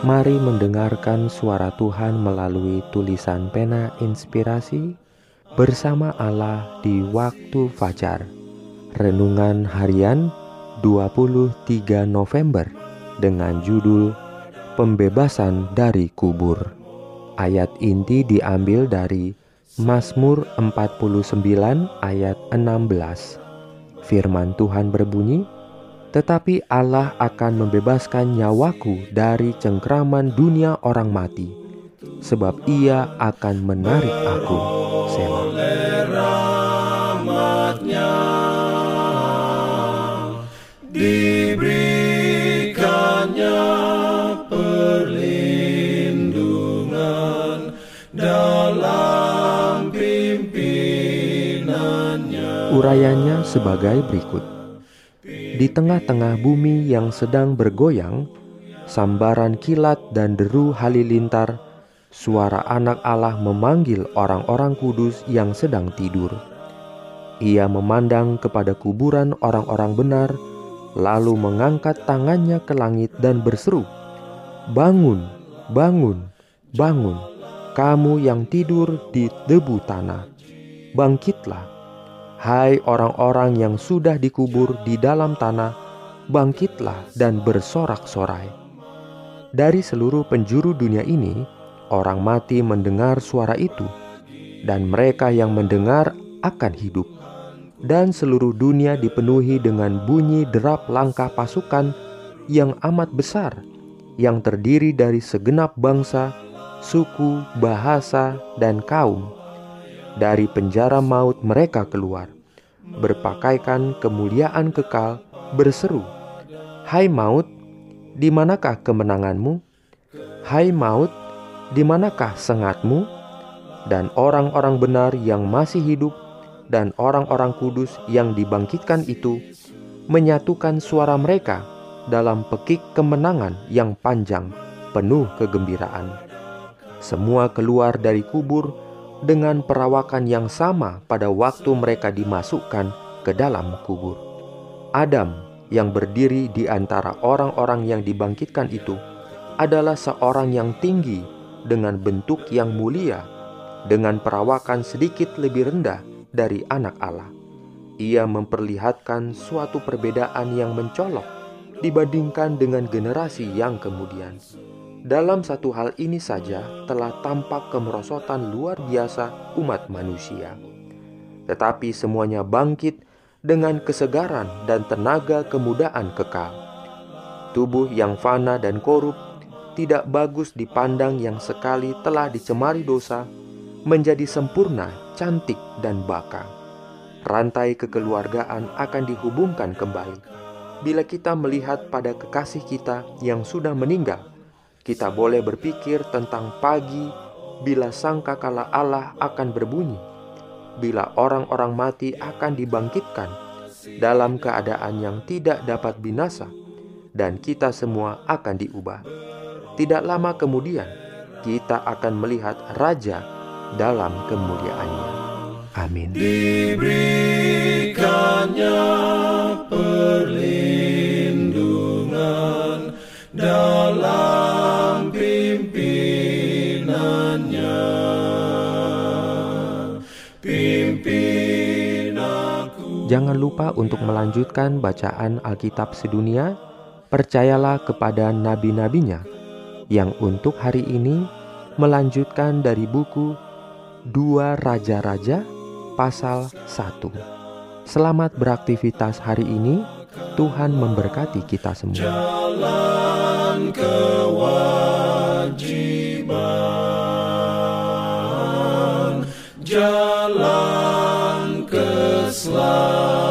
Mari mendengarkan suara Tuhan melalui tulisan pena inspirasi bersama Allah di waktu fajar. Renungan harian 23 November dengan judul Pembebasan dari Kubur. Ayat inti diambil dari Mazmur 49 ayat 16. Firman Tuhan berbunyi, "Tetapi Allah akan membebaskan nyawaku dari cengkraman dunia orang mati, sebab Ia akan menarik aku." Selah. diberikannya perlindungan dalam pimpinannya Urayanya sebagai berikut. Di tengah-tengah bumi yang sedang bergoyang, sambaran kilat dan deru halilintar, suara anak Allah memanggil orang-orang kudus yang sedang tidur. Ia memandang kepada kuburan orang-orang benar, lalu mengangkat tangannya ke langit dan berseru, "Bangun, bangun, bangun, kamu yang tidur di debu tanah, bangkitlah, hai orang-orang yang sudah dikubur di dalam tanah, bangkitlah dan bersorak-sorai." Dari seluruh penjuru dunia ini, orang mati mendengar suara itu, dan mereka yang mendengar akan hidup. Dan seluruh dunia dipenuhi dengan bunyi derap langkah pasukan yang amat besar, yang terdiri dari segenap bangsa, suku, bahasa, dan kaum. Dari penjara maut mereka keluar, berpakaikan kemuliaan kekal, berseru, "Hai maut, di manakah kemenanganmu? Hai maut, di manakah sengatmu? Dan orang-orang benar yang masih hidup dan orang-orang kudus yang dibangkitkan itu menyatukan suara mereka dalam pekik kemenangan yang panjang, penuh kegembiraan. Semua keluar dari kubur dengan perawakan yang sama pada waktu mereka dimasukkan ke dalam kubur. Adam yang berdiri di antara orang-orang yang dibangkitkan itu adalah seorang yang tinggi dengan bentuk yang mulia, dengan perawakan sedikit lebih rendah dari anak Allah. Ia memperlihatkan suatu perbedaan yang mencolok dibandingkan dengan generasi yang kemudian. Dalam satu hal ini saja telah tampak kemerosotan luar biasa umat manusia. Tetapi semuanya bangkit dengan kesegaran dan tenaga kemudaan kekal. Tubuh yang fana dan korup tidak bagus dipandang yang sekali telah dicemari dosa menjadi sempurna, cantik, dan baka. Rantai kekeluargaan akan dihubungkan kembali. Bila kita melihat pada kekasih kita yang sudah meninggal, kita boleh berpikir tentang pagi bila sangka kala Allah akan berbunyi, bila orang-orang mati akan dibangkitkan dalam keadaan yang tidak dapat binasa, dan kita semua akan diubah. Tidak lama kemudian, kita akan melihat Raja dalam kemuliaannya. Amin. diberikannya perlindungan dalam jangan lupa untuk melanjutkan bacaan Alkitab sedunia. Percayalah kepada nabi-nabinya yang untuk hari ini melanjutkan dari buku Dua Raja-Raja pasal 1. Selamat beraktivitas hari ini. Tuhan memberkati kita semua. Jalan kewajiban. Jalan Slav.